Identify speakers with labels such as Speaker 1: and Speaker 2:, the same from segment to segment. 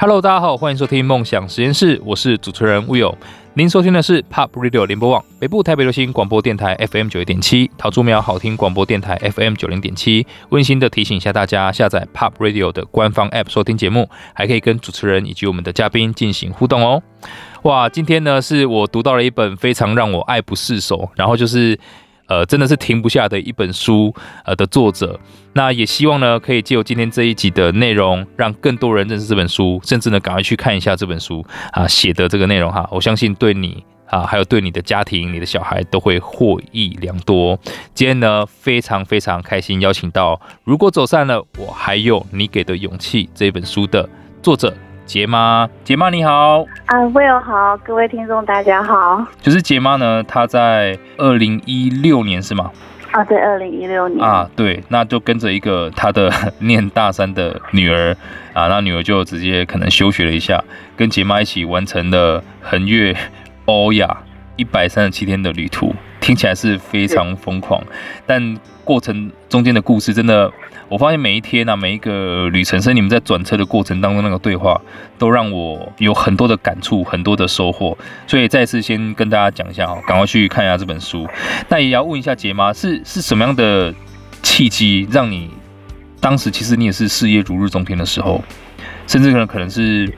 Speaker 1: Hello，大家好，欢迎收听梦想实验室，我是主持人 Will。您收听的是 Pop Radio 联播网北部台北流行广播电台 FM 九一点七，桃竹苗好听广播电台 FM 九零点七。温馨的提醒一下大家，下载 Pop Radio 的官方 App 收听节目，还可以跟主持人以及我们的嘉宾进行互动哦。哇，今天呢是我读到了一本非常让我爱不释手，然后就是。呃，真的是停不下的一本书，呃的作者，那也希望呢，可以借由今天这一集的内容，让更多人认识这本书，甚至呢，赶快去看一下这本书啊写的这个内容哈，我相信对你啊，还有对你的家庭、你的小孩都会获益良多。今天呢，非常非常开心，邀请到《如果走散了，我还有你给的勇气》这本书的作者。杰妈，杰妈你好，
Speaker 2: 啊、uh,，Will 好，各位听众大家好。
Speaker 1: 就是杰妈呢，她在二零一六年是吗？
Speaker 2: 啊，对，二零一六年。
Speaker 1: 啊，对，那就跟着一个她的念大三的女儿。啊，那女儿就直接可能休学了一下，跟杰妈一起完成了横越欧亚一百三十七天的旅途，听起来是非常疯狂，但过程中间的故事真的。我发现每一天啊，每一个旅程，甚至你们在转车的过程当中那个对话，都让我有很多的感触，很多的收获。所以再次先跟大家讲一下哈，赶快去看一下这本书。那也要问一下杰妈，是是什么样的契机，让你当时其实你也是事业如日中天的时候，甚至可能可能是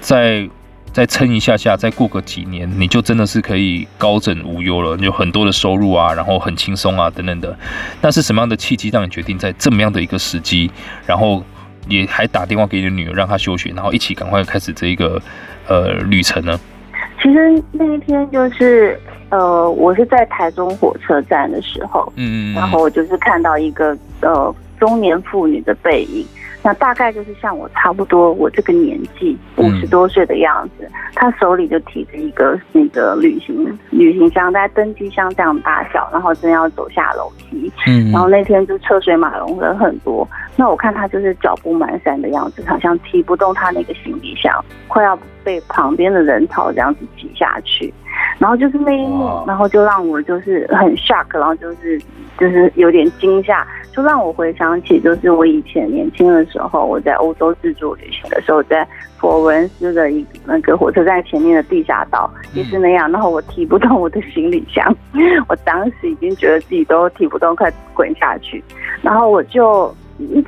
Speaker 1: 在。再撑一下下，再过个几年，你就真的是可以高枕无忧了，有很多的收入啊，然后很轻松啊，等等的。那是什么样的契机让你决定在这么样的一个时机，然后也还打电话给你的女儿，让她休学，然后一起赶快开始这一个呃旅程呢？
Speaker 2: 其实那一天就是呃，我是在台中火车站的时候，嗯，然后我就是看到一个呃中年妇女的背影。那大概就是像我差不多我这个年纪五十多岁的样子，他手里就提着一个那个旅行旅行箱，大概登机箱这样大小，然后正要走下楼梯，嗯，然后那天就车水马龙人很多，那我看他就是脚步蹒跚的样子，好像提不动他那个行李箱，快要被旁边的人潮这样子挤下去，然后就是那一幕，然后就让我就是很 shock，然后就是就是有点惊吓。就让我回想起，就是我以前年轻的时候，我在欧洲自助旅行的时候，在佛罗伦斯的一那个火车站前面的地下道也是那样。然后我提不动我的行李箱，我当时已经觉得自己都提不动，快滚下去。然后我就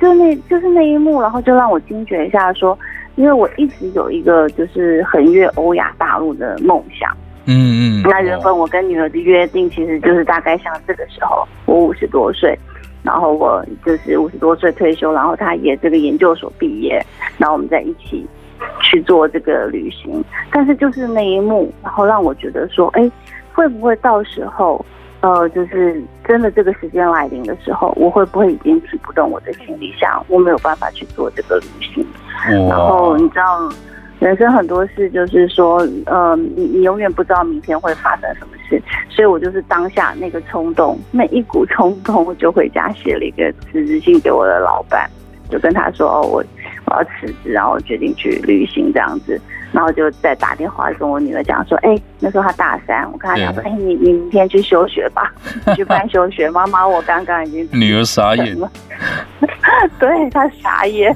Speaker 2: 就那就是那一幕，然后就让我惊觉一下，说，因为我一直有一个就是横越欧亚大陆的梦想。嗯嗯。那原本我跟女儿的约定，其实就是大概像这个时候，我五十多岁。然后我就是五十多岁退休，然后他也这个研究所毕业，然后我们在一起去做这个旅行。但是就是那一幕，然后让我觉得说，哎，会不会到时候，呃，就是真的这个时间来临的时候，我会不会已经提不动我的行李箱，我没有办法去做这个旅行？然后你知道。人生很多事，就是说，呃，你你永远不知道明天会发生什么事，所以我就是当下那个冲动，那一股冲动，我就回家写了一个辞职信给我的老板，就跟他说，哦，我我要辞职，然后决定去旅行这样子。然后就再打电话跟我女儿讲说，哎，那时候她大三，我跟她讲说，哎，你你明天去休学吧，去办休学。妈妈，我刚刚已经
Speaker 1: 女儿傻眼了，
Speaker 2: 对她傻眼，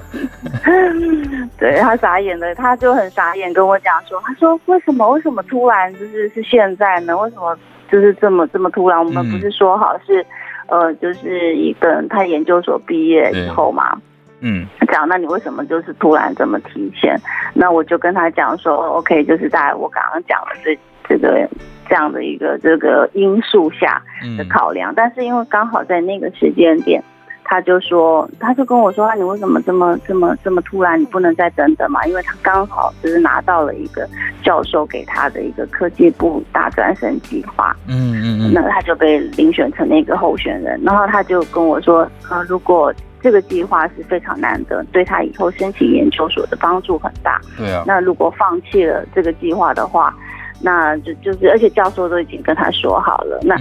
Speaker 2: 对她傻眼了，她就很傻眼跟我讲说，她说为什么为什么突然就是是现在呢？为什么就是这么这么突然？我们不是说好是，呃，就是一个他研究所毕业以后嘛。嗯，讲，那你为什么就是突然这么提前？那我就跟他讲说，OK，就是在我刚刚讲的这这个这样的一个这个因素下的考量，嗯、但是因为刚好在那个时间点，他就说，他就跟我说，啊，你为什么这么这么这么突然？你不能再等等嘛？因为他刚好就是拿到了一个教授给他的一个科技部大专生计划，嗯嗯嗯，那他就被遴选成那个候选人，然后他就跟我说，呃，如果这个计划是非常难得，对他以后申请研究所的帮助很大。对啊。那如果放弃了这个计划的话，那就就是，而且教授都已经跟他说好了，那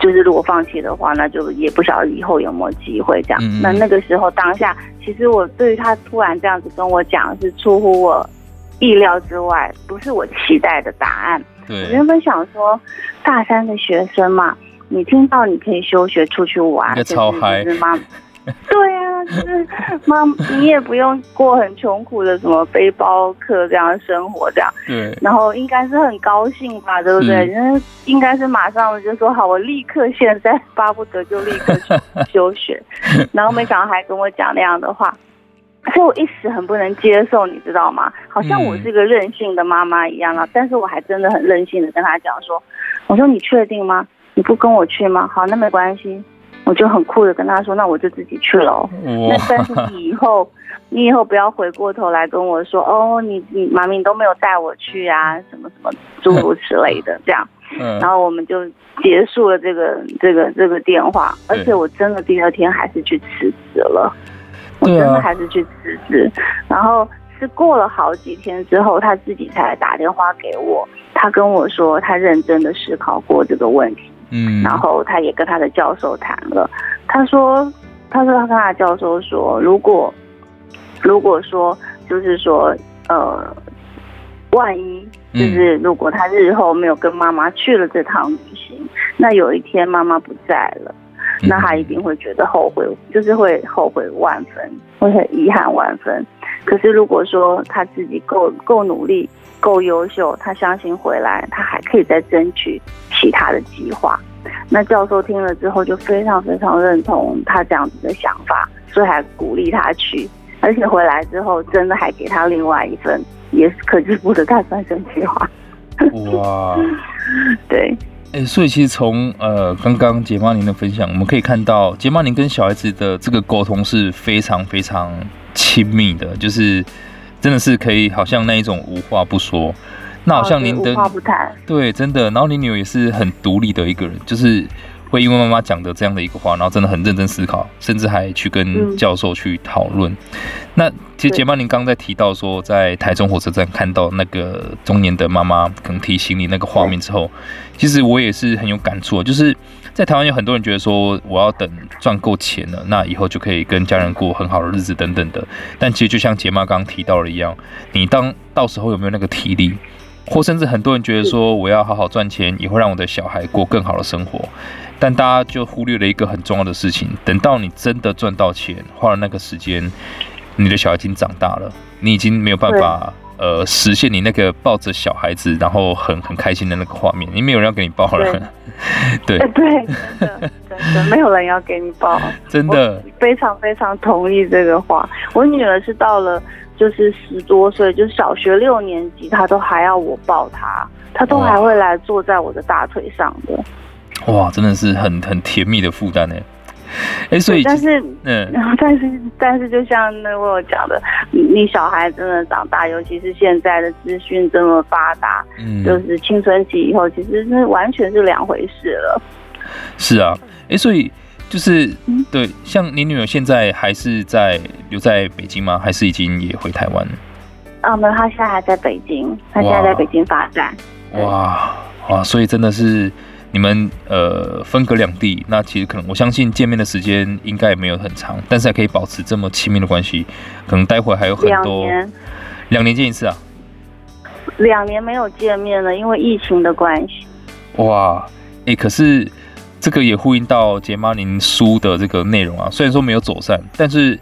Speaker 2: 就是如果放弃的话，那就也不晓得以后有没有机会这样。嗯。那那个时候当下，其实我对于他突然这样子跟我讲，是出乎我意料之外，不是我期待的答案。我原本想说，大三的学生嘛，你听到你可以休学出去玩，这是吗？对啊，就是妈，你也不用过很穷苦的什么背包客这样生活，这样。
Speaker 1: 对。
Speaker 2: 然后应该是很高兴吧，对不对？因为应该是马上就说好，我立刻现在巴不得就立刻去 休学。然后没想到还跟我讲那样的话，所以我一时很不能接受，你知道吗？好像我是个任性的妈妈一样啊。但是我还真的很任性的跟他讲说，我说你确定吗？你不跟我去吗？好，那没关系。我就很酷的跟他说，那我就自己去了。那但是你以后，你以后不要回过头来跟我说，哦，你你妈咪都没有带我去啊，什么什么诸如此类的这样。然后我们就结束了这个这个这个电话，而且我真的第二天还是去辞职了，我真的还是去辞职。然后是过了好几天之后，他自己才打电话给我，他跟我说他认真的思考过这个问题。嗯，然后他也跟他的教授谈了，他说，他说他跟他的教授说，如果，如果说就是说，呃，万一就是如果他日后没有跟妈妈去了这趟旅行，那有一天妈妈不在了，那他一定会觉得后悔，就是会后悔万分，会很遗憾万分。可是如果说他自己够够努力。够优秀，他相信回来，他还可以再争取其他的计划。那教授听了之后，就非常非常认同他这样子的想法，所以还鼓励他去。而且回来之后，真的还给他另外一份也是可支付的大专生计划。哇，对，
Speaker 1: 哎、所以其实从呃刚刚杰妈您的分享，我们可以看到杰妈您跟小孩子的这个沟通是非常非常亲密的，就是。真的是可以，好像那一种无话不说，那好像您的对，真的。然后你女儿也是很独立的一个人，就是会因为妈妈讲的这样的一个话，然后真的很认真思考，甚至还去跟教授去讨论。嗯、那其实杰妈，您刚刚在提到说，在台中火车站看到那个中年的妈妈可能提醒你那个画面之后，其实我也是很有感触，就是。在台湾有很多人觉得说，我要等赚够钱了，那以后就可以跟家人过很好的日子等等的。但其实就像杰妈刚刚提到的一样，你当到时候有没有那个体力，或甚至很多人觉得说，我要好好赚钱，也会让我的小孩过更好的生活。但大家就忽略了一个很重要的事情，等到你真的赚到钱，花了那个时间，你的小孩已经长大了，你已经没有办法。呃，实现你那个抱着小孩子，然后很很开心的那个画面，因为没有人要给你抱了。
Speaker 2: 对 对，对，真的真的没有人要给你抱，
Speaker 1: 真的
Speaker 2: 非常非常同意这个话。我女儿是到了就是十多岁，就是小学六年级，他都还要我抱他，他都还会来坐在我的大腿上的。
Speaker 1: 哇，真的是很很甜蜜的负担呢。哎，所以
Speaker 2: 但是，嗯，但是但是，就像那位我有讲的，你小孩真的长大，尤其是现在的资讯这么发达，嗯，就是青春期以后，其实是完全是两回事了。
Speaker 1: 是啊，哎，所以就是对，像你女儿现在还是在留在北京吗？还是已经也回台湾？
Speaker 2: 啊，没有，她现在还在北京，她现在在北京发展。
Speaker 1: 哇哇，所以真的是。你们呃分隔两地，那其实可能我相信见面的时间应该也没有很长，但是还可以保持这么亲密的关系，可能待会还有很多。两年，两年见一次啊？
Speaker 2: 两年没有见面了，因为疫情的关系。
Speaker 1: 哇，哎、欸，可是这个也呼应到杰妈您书的这个内容啊。虽然说没有走散，但是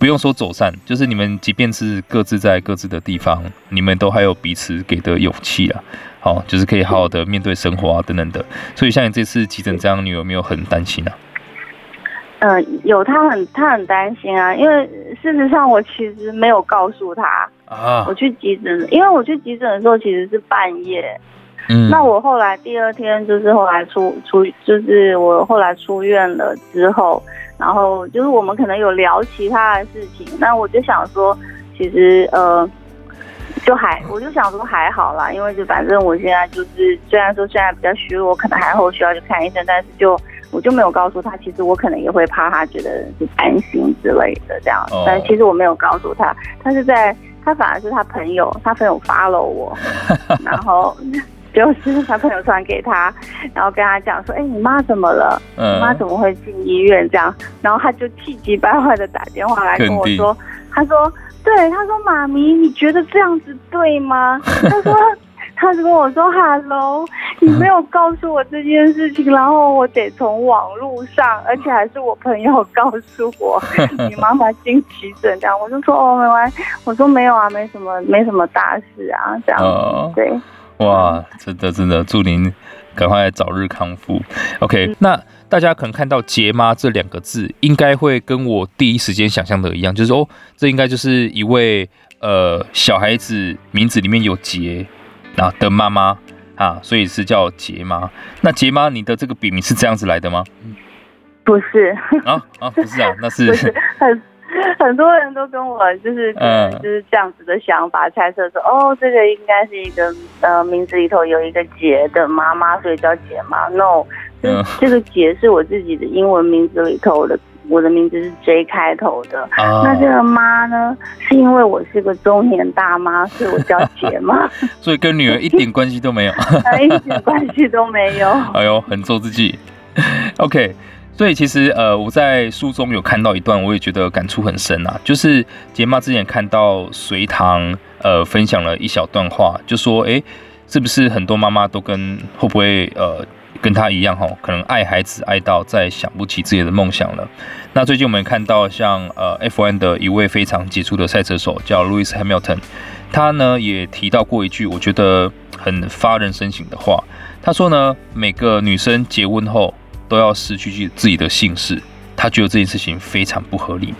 Speaker 1: 不用说走散，就是你们即便是各自在各自的地方，你们都还有彼此给的勇气啊。好，就是可以好好的面对生活啊，等等的。所以像你这次急诊这样，你有没有很担心啊？
Speaker 2: 嗯、呃，有，他很他很担心啊，因为事实上我其实没有告诉他啊，我去急诊，因为我去急诊的时候其实是半夜。嗯，那我后来第二天就是后来出出，就是我后来出院了之后，然后就是我们可能有聊其他的事情，那我就想说，其实呃。就还，我就想说还好啦，因为就反正我现在就是，虽然说现在比较虚弱，可能还后需要去看医生，但是就我就没有告诉他，其实我可能也会怕他觉得是担心之类的这样，哦、但其实我没有告诉他，他是在他反而是他朋友，他朋友 follow 我，然后就是他朋友传给他，然后跟他讲说，哎、欸，你妈怎么了？你妈怎么会进医院这样？然后他就气急败坏的打电话来跟我说，他说。对，他说：“妈咪，你觉得这样子对吗？” 他说：“他就跟我说，哈喽，你没有告诉我这件事情，然后我得从网络上，而且还是我朋友告诉我，你妈妈经急诊这样，我就说哦，没关系，我说没有啊，没什么，没什么大事啊，这样、哦、对。
Speaker 1: 哇，真的真的，祝您赶快早日康复。OK，、嗯、那大家可能看到“杰妈”这两个字，应该会跟我第一时间想象的一样，就是哦，这应该就是一位呃小孩子名字里面有“杰”啊的妈妈啊，所以是叫杰妈。那杰妈，你的这个笔名是这样子来的吗？
Speaker 2: 不是
Speaker 1: 啊啊，不是啊，那是。
Speaker 2: 很多人都跟我就是就是这样子的想法，猜测说，哦，这个应该是一个呃名字里头有一个杰的妈妈，所以叫杰妈。No，就这个杰是我自己的英文名字里头的，我的名字是 J 开头的。那这个妈呢，是因为我是个中年大妈，所以我叫 杰妈。
Speaker 1: 所以跟女儿一点关系都没有，
Speaker 2: 一点关系都没有。
Speaker 1: 哎呦，很做自己。OK。所以其实呃，我在书中有看到一段，我也觉得感触很深啊。就是杰妈之前看到隋唐呃分享了一小段话，就说哎，是不是很多妈妈都跟会不会呃跟她一样哈，可能爱孩子爱到再想不起自己的梦想了。那最近我们看到像呃 F1 的一位非常杰出的赛车手叫 Lewis Hamilton，他呢也提到过一句我觉得很发人深省的话，他说呢，每个女生结婚后。都要失去自己的姓氏，他觉得这件事情非常不合理，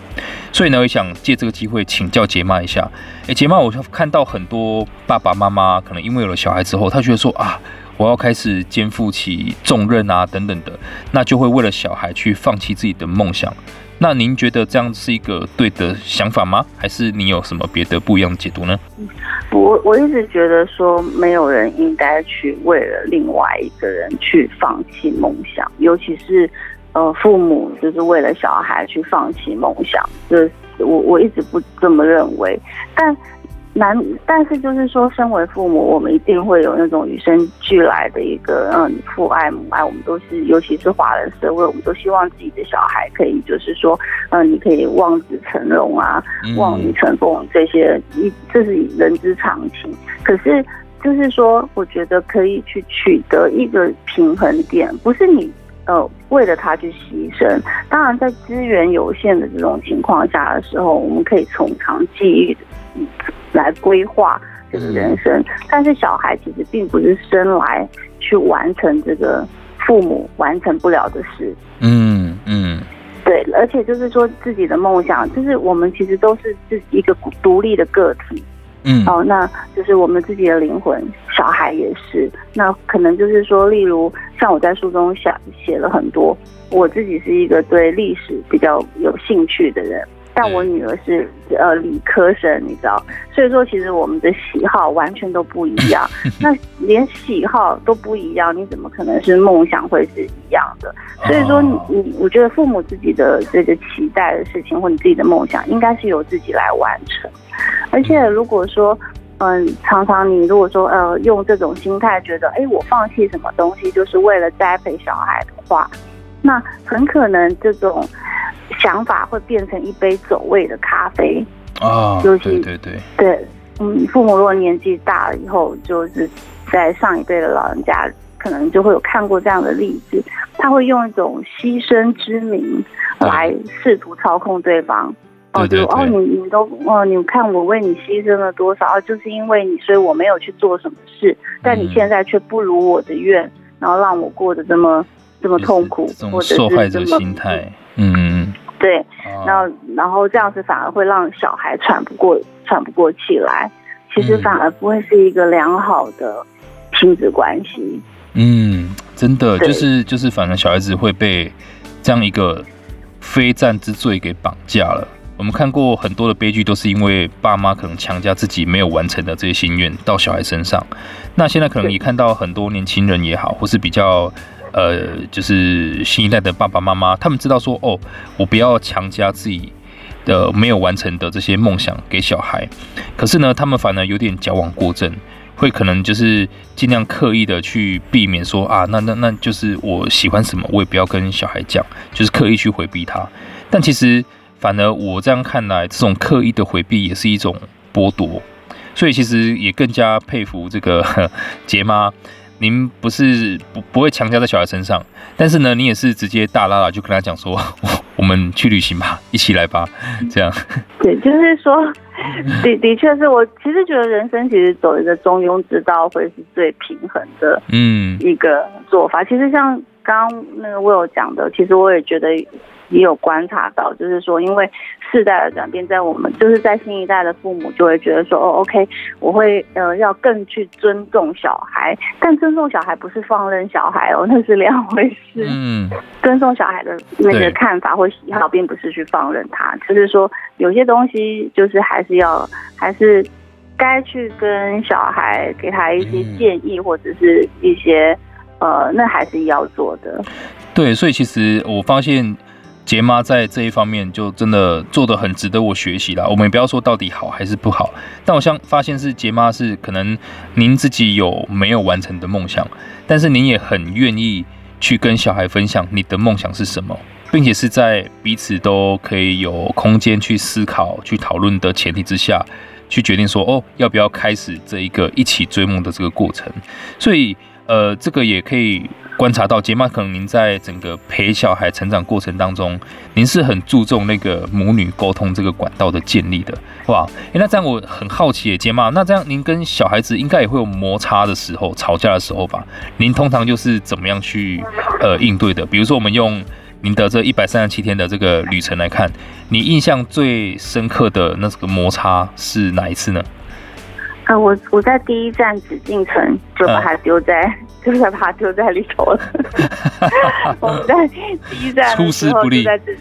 Speaker 1: 所以呢，我想借这个机会请教杰妈一下。诶，杰妈，我看到很多爸爸妈妈可能因为有了小孩之后，他觉得说啊，我要开始肩负起重任啊等等的，那就会为了小孩去放弃自己的梦想。那您觉得这样是一个对的想法吗？还是你有什么别的不一样的解读呢？
Speaker 2: 我我一直觉得说，没有人应该去为了另外一个人去放弃梦想，尤其是呃父母就是为了小孩去放弃梦想，这我我一直不这么认为，但。难，但是就是说，身为父母，我们一定会有那种与生俱来的一个嗯父爱母爱。我们都是，尤其是华人社会，我们都希望自己的小孩可以，就是说，嗯，你可以望子成龙啊，望女成凤这些，一这是人之常情。可是，就是说，我觉得可以去取得一个平衡点，不是你呃为了他去牺牲。当然，在资源有限的这种情况下的时候，我们可以从长计议。来规划这个人生，但是小孩其实并不是生来去完成这个父母完成不了的事。嗯嗯，对，而且就是说自己的梦想，就是我们其实都是自己一个独立的个体。嗯，哦，那就是我们自己的灵魂，小孩也是。那可能就是说，例如像我在书中写写了很多，我自己是一个对历史比较有兴趣的人。但我女儿是呃理科生，你知道，所以说其实我们的喜好完全都不一样。那连喜好都不一样，你怎么可能是梦想会是一样的？所以说你你，我觉得父母自己的这个期待的事情，或你自己的梦想，应该是由自己来完成。而且如果说，嗯，常常你如果说呃用这种心态觉得，哎，我放弃什么东西就是为了栽培小孩的话，那很可能这种。想法会变成一杯走味的咖啡。
Speaker 1: 啊，尤其对对对。
Speaker 2: 对，嗯，父母如果年纪大了以后，就是在上一辈的老人家，可能就会有看过这样的例子，他会用一种牺牲之名来试图操控对方。哦，就哦，你你都哦，你看我为你牺牲了多少，哦就是因为你，所以我没有去做什么事，但你现在却不如我的愿，然后让我过得这么这么痛苦，或者是
Speaker 1: 受害者心态，嗯。
Speaker 2: 对，然后然后这样子反而会让小孩喘不过喘不过气来，其实反而不会是一个良好的亲子关系。
Speaker 1: 嗯，真的就是就是，反正小孩子会被这样一个非战之罪给绑架了。我们看过很多的悲剧，都是因为爸妈可能强加自己没有完成的这些心愿到小孩身上。那现在可能也看到很多年轻人也好，或是比较。呃，就是新一代的爸爸妈妈，他们知道说，哦，我不要强加自己的没有完成的这些梦想给小孩。可是呢，他们反而有点矫枉过正，会可能就是尽量刻意的去避免说啊，那那那就是我喜欢什么，我也不要跟小孩讲，就是刻意去回避他。但其实，反而我这样看来，这种刻意的回避也是一种剥夺。所以其实也更加佩服这个 杰妈。您不是不不会强加在小孩身上，但是呢，你也是直接大拉拉就跟他讲说，我们去旅行吧，一起来吧，这样。
Speaker 2: 对，就是说，的的确是我其实觉得人生其实走一个中庸之道会是最平衡的，嗯，一个做法。嗯、其实像刚刚那个 Will 讲的，其实我也觉得。也有观察到，就是说，因为世代的转变，在我们就是在新一代的父母就会觉得说，哦，OK，我会呃要更去尊重小孩，但尊重小孩不是放任小孩哦，那是两回事。嗯，尊重小孩的那个看法或喜好，并不是去放任他，就是说有些东西就是还是要还是该去跟小孩给他一些建议或者是一些呃，那还是要做的。
Speaker 1: 对，所以其实我发现。杰妈在这一方面就真的做得很值得我学习啦。我们也不要说到底好还是不好，但我像发现是杰妈是可能您自己有没有完成的梦想，但是您也很愿意去跟小孩分享你的梦想是什么，并且是在彼此都可以有空间去思考、去讨论的前提之下，去决定说哦，要不要开始这一个一起追梦的这个过程。所以呃，这个也可以。观察到，杰妈可能您在整个陪小孩成长过程当中，您是很注重那个母女沟通这个管道的建立的，哇，哎，那这样我很好奇，杰妈，那这样您跟小孩子应该也会有摩擦的时候，吵架的时候吧？您通常就是怎么样去呃应对的？比如说，我们用您的这一百三十七天的这个旅程来看，你印象最深刻的那这个摩擦是哪一次呢？
Speaker 2: 啊、呃，我我在第一站紫禁城就把它丢在。呃就是把它丢在里头了。我们在第一站的时候就在这，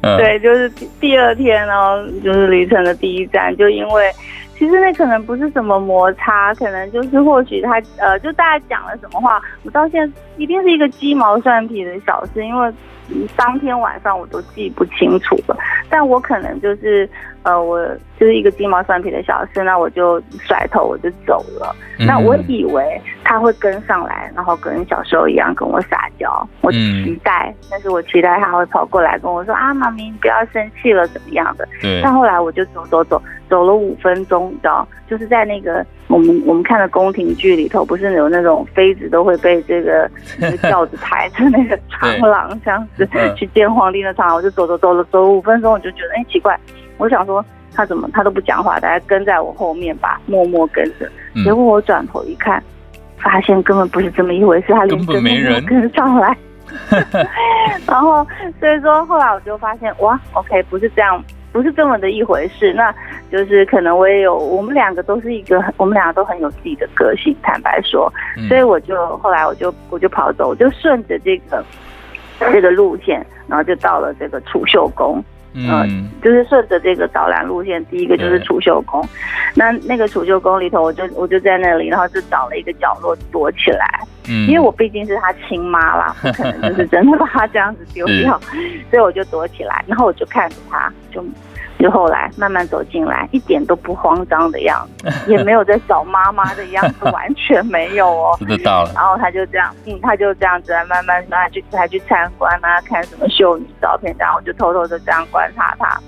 Speaker 2: 嗯、对，就是第二天哦，就是旅程的第一站，就因为其实那可能不是什么摩擦，可能就是或许他呃，就大家讲了什么话，我到现在一定是一个鸡毛蒜皮的小事，因为当天晚上我都记不清楚了，但我可能就是。呃，我就是一个鸡毛蒜皮的小事，那我就甩头我就走了。嗯、那我以为他会跟上来，然后跟小时候一样跟我撒娇。我期待，嗯、但是我期待他会跑过来跟我说啊，妈咪你不要生气了，怎么样的？但后来我就走走走，走了五分钟，你知道，就是在那个我们我们看的宫廷剧里头，不是有那种妃子都会被这个 轿子抬着那个长廊这样子去见皇帝的长廊，我就走走走了走了五分钟，我就觉得哎奇怪。我想说他怎么他都不讲话，大家跟在我后面吧，默默跟着。结果我转头一看，发现根本不是这么一回事，他连跟没人跟上来。然后所以说后来我就发现哇，OK，不是这样，不是这么的一回事。那就是可能我也有，我们两个都是一个，我们两个都很有自己的个性，坦白说。所以我就后来我就我就跑走，我就顺着这个这个路线，然后就到了这个储秀宫。嗯、呃，就是顺着这个导览路线，第一个就是储秀宫。那那个储秀宫里头，我就我就在那里，然后就找了一个角落躲起来。嗯，因为我毕竟是他亲妈啦，不可能就是真的把他这样子丢掉，所以我就躲起来，然后我就看着他，就。就后来慢慢走进来，一点都不慌张的样子，也没有在找妈妈的样子，完全没有哦。
Speaker 1: 知道了。
Speaker 2: 然后他就这样，嗯，他就这样子来慢慢来去，他去参观啊，看什么秀女照片，然后我就偷偷的这样观察他。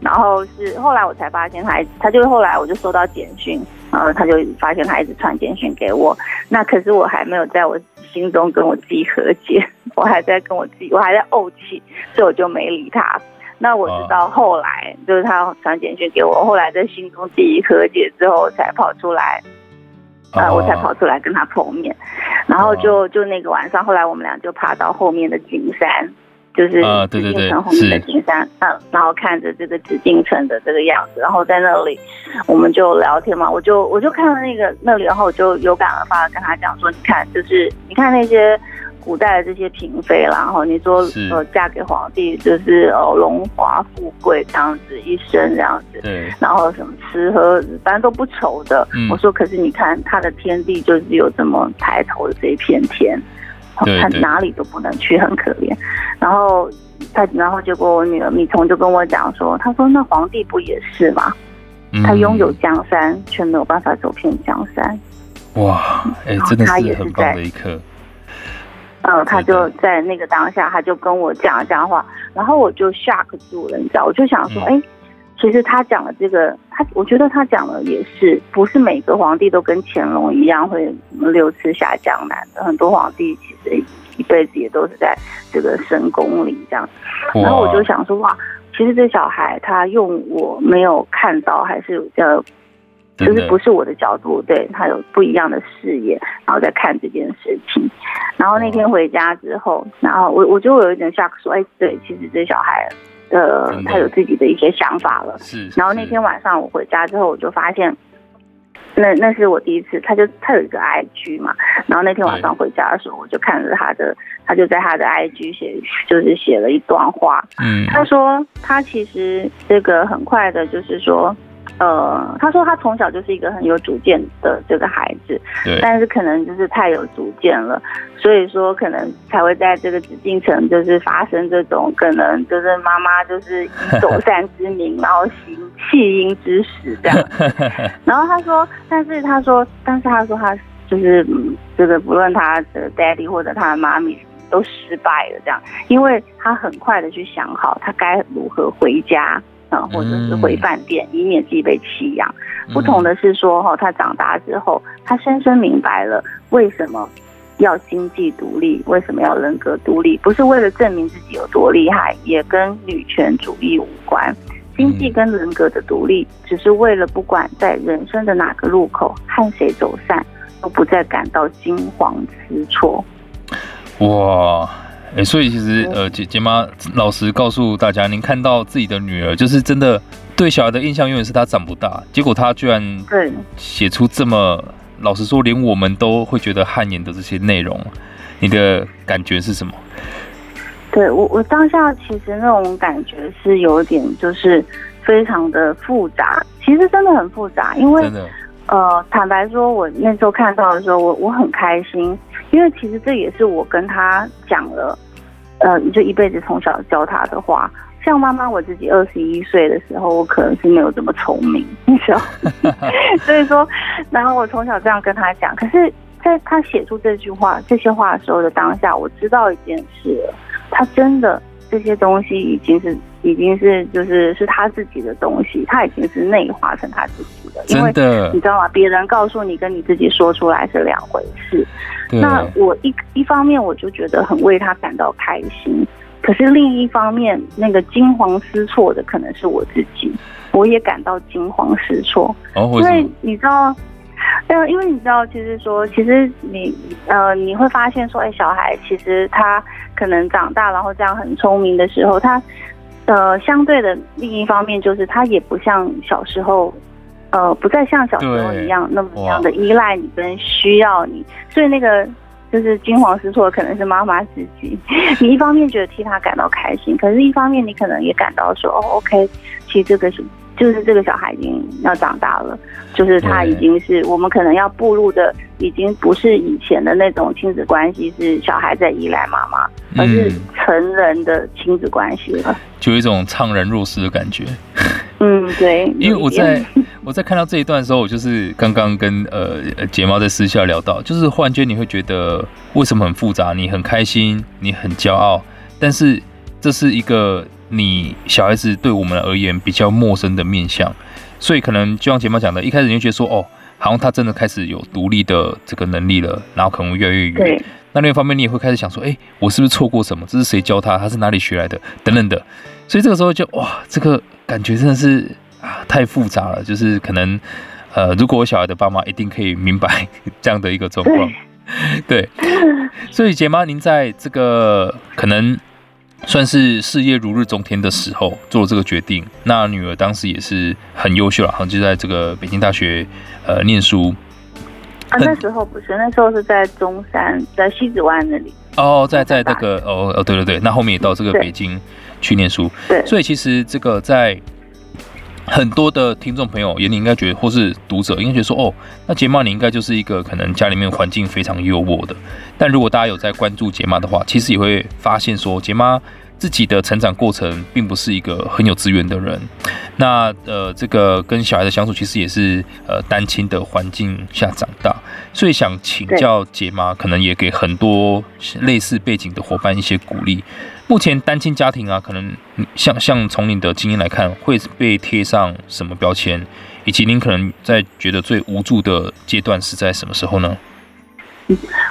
Speaker 2: 然后是后来我才发现他，他就后来我就收到简讯，然后他就发现他一直传简讯给我。那可是我还没有在我心中跟我自己和解，我还在跟我自己，我还在怄气，所以我就没理他。那我直到后来，哦、就是他传简讯给我，后来在心中第一和解之后，才跑出来，啊、呃，我才跑出来跟他碰面，然后就、哦、就那个晚上，后来我们俩就爬到后面的景山，就是紫禁城后面的金山，嗯、呃，然后看着这个紫禁城的这个样子，然后在那里我们就聊天嘛，我就我就看到那个那里，然后我就有感而发的跟他讲说，你看，就是你看那些。古代的这些嫔妃啦，然后你说呃嫁给皇帝就是哦荣华富贵这样子一生这样子，对，然后什么吃喝反正都不愁的。嗯、我说可是你看他的天地就是有这么抬头的这一片天，对他哪里都不能去，很可怜。然后他然后结果我女儿米虫就跟我讲说，他说那皇帝不也是吗？嗯、他拥有江山却没有办法走遍江山。
Speaker 1: 哇，哎、欸，真的是很棒的一刻。
Speaker 2: 嗯，他就在那个当下，他就跟我讲了这样话，然后我就 shock 住了，你知道，我就想说，哎、嗯，其实他讲的这个，他我觉得他讲的也是，不是每个皇帝都跟乾隆一样会六次下江南的，很多皇帝其实一辈子也都是在这个深宫里这样。然后我就想说，哇，其实这小孩他用我没有看到，还是呃，就是不是我的角度，对他有不一样的视野，然后再看这件事情。然后那天回家之后，然后我我就有一点 shock，说，哎，对，其实这小孩。呃，他有自己的一些想法了。
Speaker 1: 是。
Speaker 2: 然后那天晚上我回家之后，我就发现，那那是我第一次，他就他有一个 IG 嘛。然后那天晚上回家的时候，我就看着他的，他就在他的 IG 写，就是写了一段话。嗯。他说他其实这个很快的，就是说。呃，他说他从小就是一个很有主见的这个孩子，但是可能就是太有主见了，所以说可能才会在这个紫禁城就是发生这种可能就是妈妈就是以走 散之名，然后行弃婴之实这样。然后他说，但是他说，但是他说他就是嗯，这个不论他的 daddy 或者他的妈咪都失败了这样，因为他很快的去想好他该如何回家。啊，或者是回饭店，以免自己被弃养。不同的是说，哈，他长大之后，他深深明白了为什么要经济独立，为什么要人格独立，不是为了证明自己有多厉害，也跟女权主义无关。经济跟人格的独立，只是为了不管在人生的哪个路口和谁走散，都不再感到惊慌失措。
Speaker 1: 哇！哎、欸，所以其实呃，姐姐妈老实告诉大家，您看到自己的女儿，就是真的对小孩的印象永远是她长不大，结果她居然对写出这么老实说，连我们都会觉得汗颜的这些内容，你的感觉是什么？
Speaker 2: 对我，我当下其实那种感觉是有点，就是非常的复杂，其实真的很复杂，因为呃，坦白说，我那时候看到的时候，我我很开心。因为其实这也是我跟他讲了，呃，就一辈子从小教他的话。像妈妈，我自己二十一岁的时候，我可能是没有这么聪明，你知道。所以说，然后我从小这样跟他讲。可是，在他写出这句话、这些话的时候的当下，我知道一件事了，他真的这些东西已经是。已经是就是是他自己的东西，他已经是内化成他自己的。因为你知道吗？别人告诉你跟你自己说出来是两回事。那我一一方面我就觉得很为他感到开心，可是另一方面那个惊慌失措的可能是我自己，我也感到惊慌失措。哦，因为你知道。呃，因为你知道，其实说，其实你呃，你会发现说，哎，小孩其实他可能长大，然后这样很聪明的时候，他呃，相对的另一方面就是他也不像小时候，呃，不再像小时候一样那么样的依赖你跟需要你，所以那个就是惊慌失措，可能是妈妈自己。你一方面觉得替他感到开心，可是一方面你可能也感到说，哦，OK，其实这个是。就是这个小孩已经要长大了，就是他已经是我们可能要步入的，已经不是以前的那种亲子关系，是小孩在依赖妈妈，而是成人的亲子关系了，
Speaker 1: 就有一种怅然若失的感觉。
Speaker 2: 嗯，对，
Speaker 1: 因为我在我在看到这一段的时候，我就是刚刚跟呃睫毛在私下聊到，就是忽然间你会觉得为什么很复杂？你很开心，你很骄傲，但是这是一个。你小孩子对我们而言比较陌生的面向，所以可能就像杰妈讲的，一开始你就觉得说，哦，好像他真的开始有独立的这个能力了，然后可能越来越远。对。那另一方面，你也会开始想说，哎，我是不是错过什么？这是谁教他？他是哪里学来的？等等的。所以这个时候就哇，这个感觉真的是啊，太复杂了。就是可能，呃，如果我小孩的爸妈一定可以明白这样的一个状况。对。所以杰妈，您在这个可能。算是事业如日中天的时候做了这个决定。那女儿当时也是很优秀了，好像就在这个北京大学呃念书。
Speaker 2: 啊，那时候不是，那时候是在中山，在西子湾那里。
Speaker 1: 哦，在在那个哦哦对对对，那后面也到这个北京去念书。对，所以其实这个在。很多的听众朋友也你应该觉得，或是读者应该觉得说，哦，那杰妈你应该就是一个可能家里面环境非常优渥的。但如果大家有在关注杰妈的话，其实也会发现说，杰妈自己的成长过程并不是一个很有资源的人，那呃，这个跟小孩的相处其实也是呃单亲的环境下长大，所以想请教杰妈，可能也给很多类似背景的伙伴一些鼓励。目前单亲家庭啊，可能像像从您的经验来看，会被贴上什么标签，以及您可能在觉得最无助的阶段是在什么时候呢？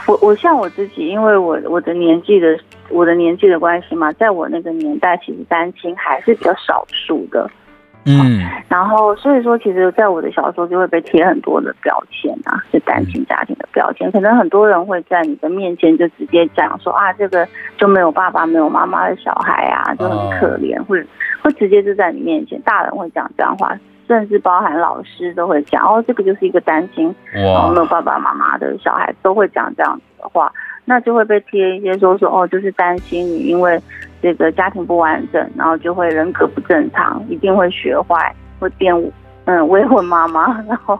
Speaker 2: 我我像我自己，因为我我的年纪的我的年纪的关系嘛，在我那个年代，其实单亲还是比较少数的，嗯，然后所以说，其实在我的小时候就会被贴很多的标签啊，是单亲家庭的标签，可能很多人会在你的面前就直接讲说啊，这个就没有爸爸没有妈妈的小孩啊，就很可怜，会会直接就在你面前，大人会讲这样话。甚至包含老师都会讲哦，这个就是一个单亲，然后没有爸爸妈妈的小孩都会讲这样子的话，那就会被贴一些说说哦，就是担心你因为这个家庭不完整，然后就会人格不正常，一定会学坏，会变嗯未婚妈妈，然后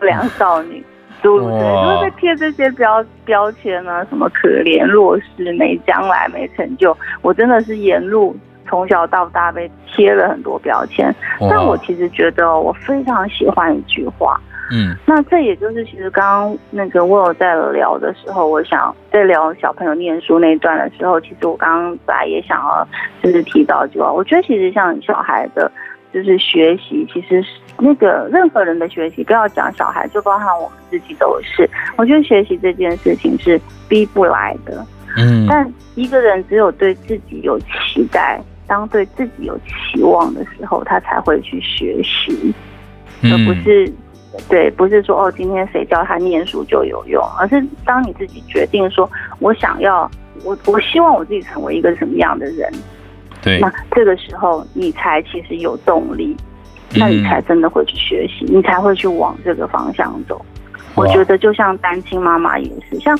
Speaker 2: 不良少女，诸如此类，就会被贴这些标标签啊，什么可怜弱势、没将来、没成就，我真的是沿路。从小到大被贴了很多标签，但我其实觉得我非常喜欢一句话，嗯，那这也就是其实刚刚那个我有在聊的时候，我想在聊小朋友念书那一段的时候，其实我刚刚本来也想要就是提到一句话，我觉得其实像小孩的，就是学习，其实是那个任何人的学习，不要讲小孩，就包含我们自己都是，我觉得学习这件事情是逼不来的，嗯，但一个人只有对自己有期待。当对自己有期望的时候，他才会去学习，而不是对，不是说哦，今天谁教他念书就有用，而是当你自己决定说，我想要，我我希望我自己成为一个什么样的人，
Speaker 1: 对，
Speaker 2: 那这个时候你才其实有动力，那你才真的会去学习，你才会去往这个方向走。我觉得就像单亲妈妈也是，像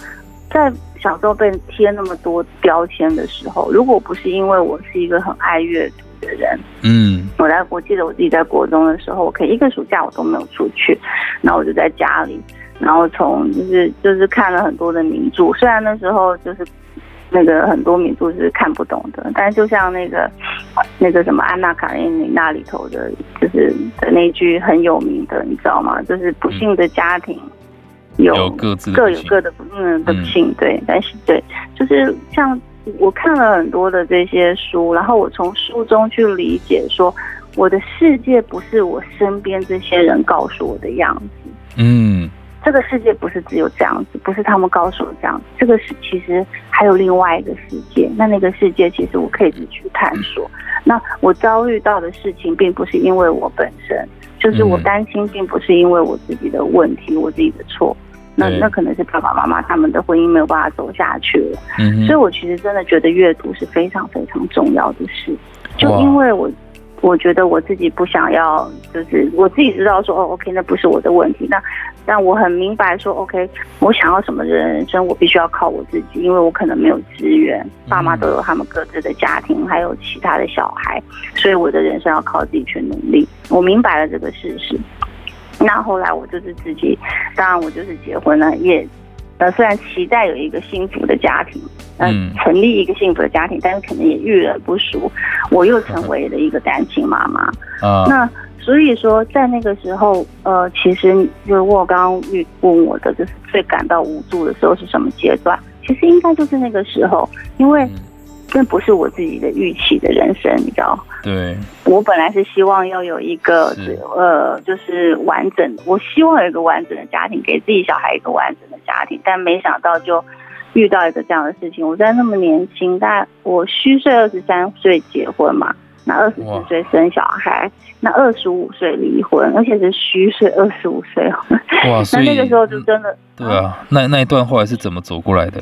Speaker 2: 在。小时候被贴那么多标签的时候，如果不是因为我是一个很爱阅读的人，嗯，我在我记得我自己在国中的时候，我可以一个暑假我都没有出去，然后我就在家里，然后从就是就是看了很多的名著，虽然那时候就是那个很多名著是看不懂的，但是就像那个那个什么《安娜卡列尼娜》里头的，就是的那句很有名的，你知道吗？就是不幸的家庭。有各自各有各的不幸的不幸，对，但是对，就是像我看了很多的这些书，然后我从书中去理解说，我的世界不是我身边这些人告诉我的样子，嗯，这个世界不是只有这样子，不是他们告诉我这样子，这个是其实还有另外一个世界，那那个世界其实我可以自己去探索。那我遭遇到的事情，并不是因为我本身，就是我担心，并不是因为我自己的问题，我自己的错。那那可能是爸爸妈妈他们的婚姻没有办法走下去了，嗯，所以我其实真的觉得阅读是非常非常重要的事，就因为我我觉得我自己不想要，就是我自己知道说哦，OK，那不是我的问题，那但我很明白说 OK，我想要什么人生，我必须要靠我自己，因为我可能没有资源，爸妈都有他们各自的家庭，还有其他的小孩，所以我的人生要靠自己去努力，我明白了这个事实。那后来我就是自己，当然我就是结婚了，也呃虽然期待有一个幸福的家庭，嗯，成立一个幸福的家庭，但是可能也遇人不淑，我又成为了一个单亲妈妈。啊，那所以说在那个时候，呃，其实就是我刚刚遇问我的，就是最感到无助的时候是什么阶段？其实应该就是那个时候，因为。那不是我自己的预期的人生，你知道？
Speaker 1: 对，
Speaker 2: 我本来是希望要有一个呃，就是完整，我希望有一个完整的家庭，给自己小孩一个完整的家庭，但没想到就遇到一个这样的事情。我在那么年轻，但我虚岁二十三岁结婚嘛，那二十四岁生小孩，那二十五岁离婚，而且是虚岁二十五岁。哇，那那个时候就真的，
Speaker 1: 对啊，那那一段后来是怎么走过来的？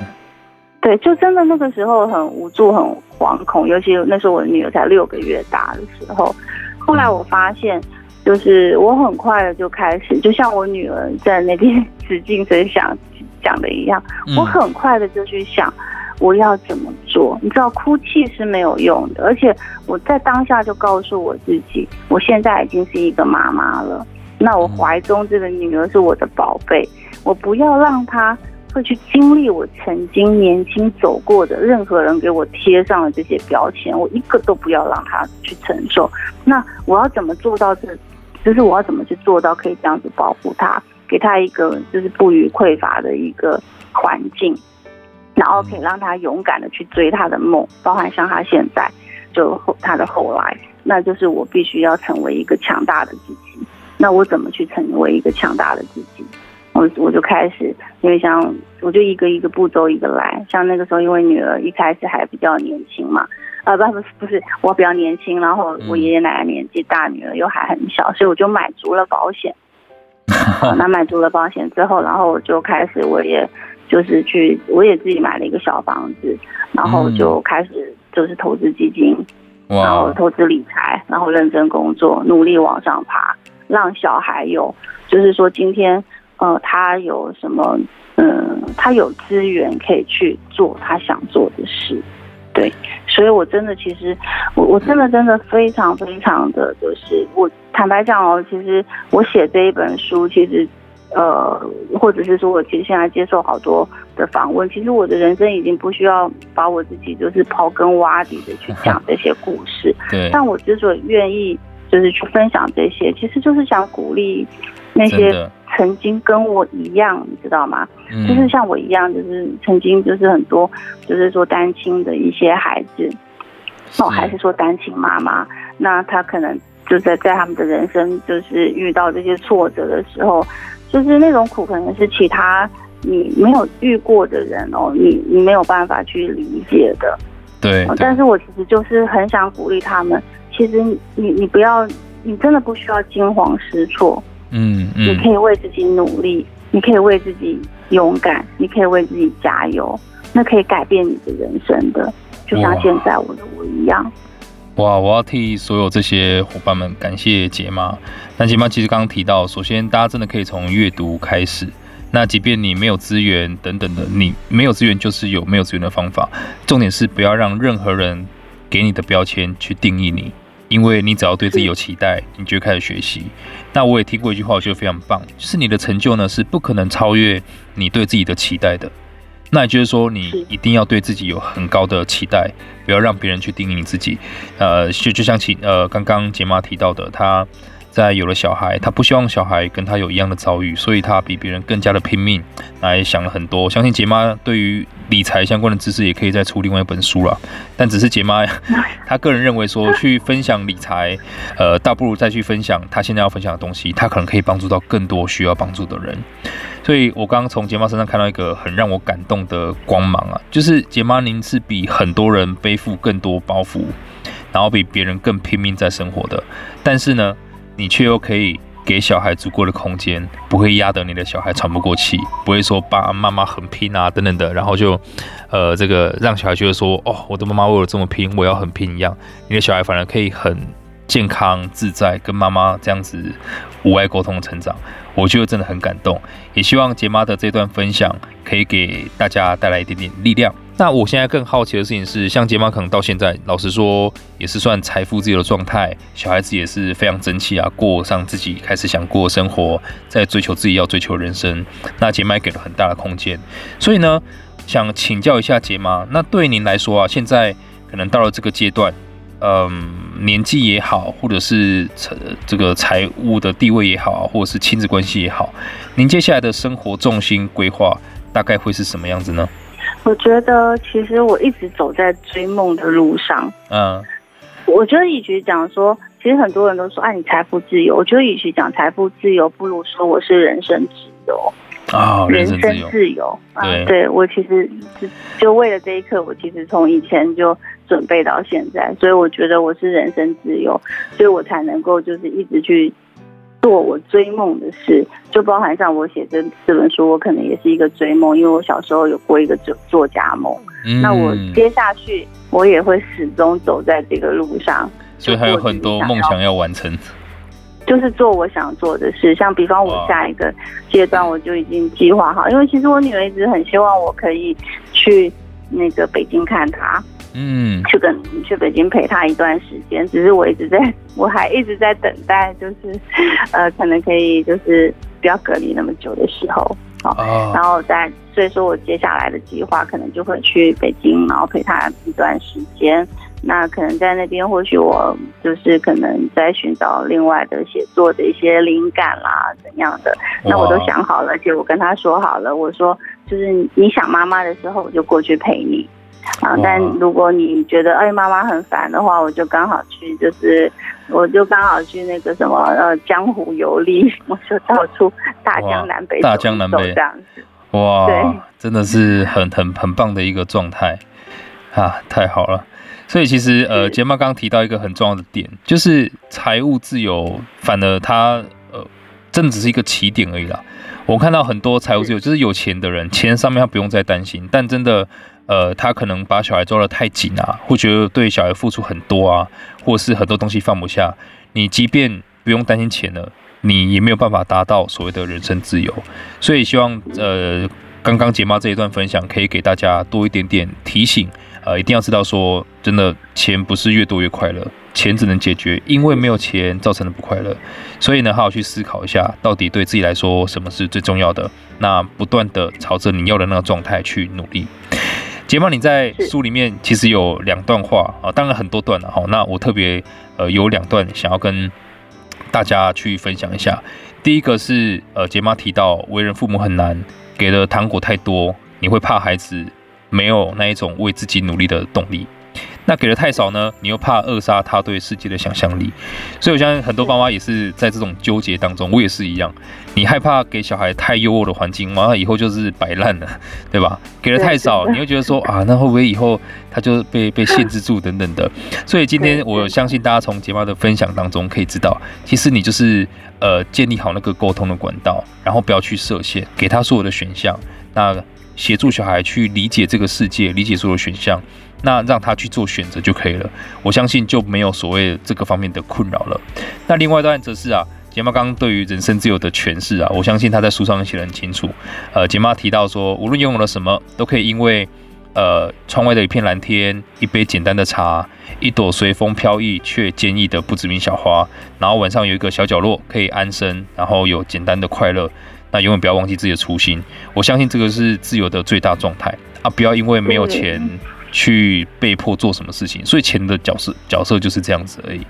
Speaker 2: 对，就真的那个时候很无助、很惶恐，尤其那时候我的女儿才六个月大的时候。后来我发现，就是我很快的就开始，就像我女儿在那边 使劲在想讲的一样，我很快的就去想我要怎么做。你知道，哭泣是没有用的，而且我在当下就告诉我自己，我现在已经是一个妈妈了。那我怀中这个女儿是我的宝贝，我不要让她。会去经历我曾经年轻走过的任何人给我贴上的这些标签，我一个都不要让他去承受。那我要怎么做到这？就是我要怎么去做到可以这样子保护他，给他一个就是不予匮乏的一个环境，然后可以让他勇敢的去追他的梦，包含像他现在就后他的后来，那就是我必须要成为一个强大的自己。那我怎么去成为一个强大的自己？我我就开始，因为像我就一个一个步骤一个来，像那个时候，因为女儿一开始还比较年轻嘛，啊不不不是，我比较年轻，然后我爷爷奶奶年纪大，女儿又还很小，所以我就买足了保险。那买足了保险之后，然后我就开始，我也就是去，我也自己买了一个小房子，然后就开始就是投资基金，然后投资理财，然后认真工作，努力往上爬，让小孩有，就是说今天。呃，他有什么？嗯、呃，他有资源可以去做他想做的事，对。所以，我真的，其实，我我真的真的非常非常的，就是我坦白讲哦，其实我写这一本书，其实，呃，或者是说我其实现在接受好多的访问，其实我的人生已经不需要把我自己就是刨根挖底的去讲这些故事。
Speaker 1: 对。
Speaker 2: 但我之所以愿意就是去分享这些，其实就是想鼓励那些。曾经跟我一样，你知道吗？嗯、就是像我一样，就是曾经就是很多，就是说单亲的一些孩子，哦，还是说单亲妈妈，那他可能就在在他们的人生，就是遇到这些挫折的时候，就是那种苦，可能是其他你没有遇过的人哦，你你没有办法去理解的。
Speaker 1: 对，对。
Speaker 2: 但是我其实就是很想鼓励他们，其实你你不要，你真的不需要惊慌失措。
Speaker 1: 嗯，嗯，
Speaker 2: 你可以为自己努力，你可以为自己勇敢，你可以为自己加油，那可以改变你的人生的，就像现在我的我一样。
Speaker 1: 哇，我要替所有这些伙伴们感谢杰妈。那杰妈其实刚刚提到，首先大家真的可以从阅读开始。那即便你没有资源等等的，你没有资源就是有没有资源的方法。重点是不要让任何人给你的标签去定义你。因为你只要对自己有期待，你就开始学习。那我也听过一句话，我觉得非常棒，就是你的成就呢是不可能超越你对自己的期待的。那也就是说，你一定要对自己有很高的期待，不要让别人去定义你自己。呃，就就像其呃刚刚杰妈提到的，她。在有了小孩，他不希望小孩跟他有一样的遭遇，所以他比别人更加的拼命，来想了很多。相信杰妈对于理财相关的知识也可以再出另外一本书了。但只是杰妈，他个人认为说，去分享理财，呃，倒不如再去分享他现在要分享的东西，他可能可以帮助到更多需要帮助的人。所以我刚刚从杰妈身上看到一个很让我感动的光芒啊，就是杰妈您是比很多人背负更多包袱，然后比别人更拼命在生活的，但是呢，你却又可以给小孩足够的空间，不会压得你的小孩喘不过气，不会说爸妈妈很拼啊等等的，然后就，呃，这个让小孩觉得说，哦，我的妈妈为了这么拼，我要很拼一样。你的小孩反而可以很健康自在，跟妈妈这样子无碍沟通成长，我觉得真的很感动。也希望杰妈的这段分享可以给大家带来一点点力量。那我现在更好奇的事情是，像杰妈可能到现在，老实说也是算财富自由的状态，小孩子也是非常争气啊，过上自己开始想过的生活，在追求自己要追求人生。那杰妈给了很大的空间，所以呢，想请教一下杰妈，那对您来说啊，现在可能到了这个阶段，嗯，年纪也好，或者是这个财务的地位也好，或者是亲子关系也好，您接下来的生活重心规划大概会是什么样子呢？
Speaker 2: 我觉得其实我一直走在追梦的路上。嗯，我觉得与其讲说，其实很多人都说，哎，你财富自由。我觉得与其讲财富自由，不如说我是人生自由。
Speaker 1: 啊，人生自由。对，
Speaker 2: 啊、对我其实就就为了这一刻，我其实从以前就准备到现在，所以我觉得我是人生自由，所以我才能够就是一直去。做我追梦的事，就包含像我写这这本书，我可能也是一个追梦，因为我小时候有过一个作作家梦。嗯，那我接下去，我也会始终走在这个路上，
Speaker 1: 所以还有很多梦想要完成。
Speaker 2: 就是做我想做的事，像比方我下一个阶段，我就已经计划好，因为其实我女儿一直很希望我可以去那个北京看她。嗯，去跟去北京陪他一段时间，只是我一直在，我还一直在等待，就是，呃，可能可以就是不要隔离那么久的时候。哦，然后在所以说我接下来的计划可能就会去北京，然后陪他一段时间。那可能在那边，或许我就是可能在寻找另外的写作的一些灵感啦，怎样的？那我都想好了，而且我跟他说好了，我说就是你想妈妈的时候，我就过去陪你啊。但如果你觉得哎妈妈很烦的话，我就刚好去，就是我就刚好去那个什么呃江湖游历，我就到处大江南北，
Speaker 1: 大江南北这样子。哇，对，真的是很很很棒的一个状态啊，太好了。所以其实呃，杰妈刚刚提到一个很重要的点，就是财务自由，反而它呃，真的只是一个起点而已啦。我看到很多财务自由，就是有钱的人，钱上面他不用再担心，但真的呃，他可能把小孩抓得太紧啊，或觉得对小孩付出很多啊，或是很多东西放不下，你即便不用担心钱了，你也没有办法达到所谓的人生自由。所以希望呃，刚刚杰妈这一段分享可以给大家多一点点提醒。呃，一定要知道说，真的钱不是越多越快乐，钱只能解决因为没有钱造成的不快乐。所以呢，好好去思考一下，到底对自己来说什么是最重要的。那不断的朝着你要的那个状态去努力。杰妈，你在书里面其实有两段话啊，当然很多段了哈。那我特别呃有两段想要跟大家去分享一下。第一个是呃，杰妈提到为人父母很难，给的糖果太多，你会怕孩子。没有那一种为自己努力的动力，那给的太少呢？你又怕扼杀他对世界的想象力，所以我相信很多爸妈也是在这种纠结当中。我也是一样，你害怕给小孩太优渥的环境，完了以后就是摆烂了，对吧？给的太少，你又觉得说啊，那会不会以后他就被被限制住等等的？所以今天我相信大家从杰妈的分享当中可以知道，其实你就是呃建立好那个沟通的管道，然后不要去设限，给他所有的选项。那协助小孩去理解这个世界，理解所有选项，那让他去做选择就可以了。我相信就没有所谓这个方面的困扰了。那另外一段则是啊，杰妈刚刚对于人生自由的诠释啊，我相信他在书上写得很清楚。呃，杰妈提到说，无论拥有了什么，都可以因为呃窗外的一片蓝天、一杯简单的茶、一朵随风飘逸却坚毅的不知名小花，然后晚上有一个小角落可以安身，然后有简单的快乐。那永远不要忘记自己的初心，我相信这个是自由的最大状态啊！不要因为没有钱去被迫做什么事情，所以钱的角色角色就是这样子而已。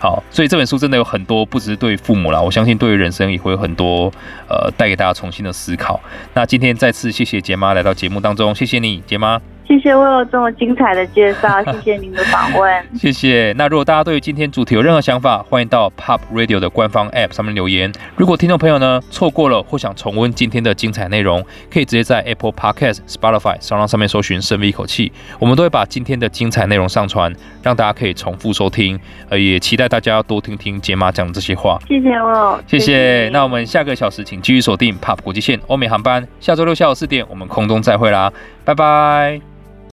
Speaker 1: 好，所以这本书真的有很多，不只是对父母啦，我相信对于人生也会有很多呃带给大家重新的思考。那今天再次谢谢杰妈来到节目当中，谢谢你，杰妈。
Speaker 2: 谢谢我有这么精彩的介绍，谢谢您的访问，
Speaker 1: 谢谢。那如果大家对于今天主题有任何想法，欢迎到 Pop Radio 的官方 App 上面留言。如果听众朋友呢错过了或想重温今天的精彩内容，可以直接在 Apple Podcast、Spotify、SoundOn 上面搜寻“深 V 一口气”，我们都会把今天的精彩内容上传，让大家可以重复收听。呃，也期待大家要多听听杰妈讲的这些话。
Speaker 2: 谢谢我，
Speaker 1: 谢谢。谢谢，那我们下个小时请继续锁定 Pop 国际线欧美航班，下周六下午四点我们空中再会啦，拜拜。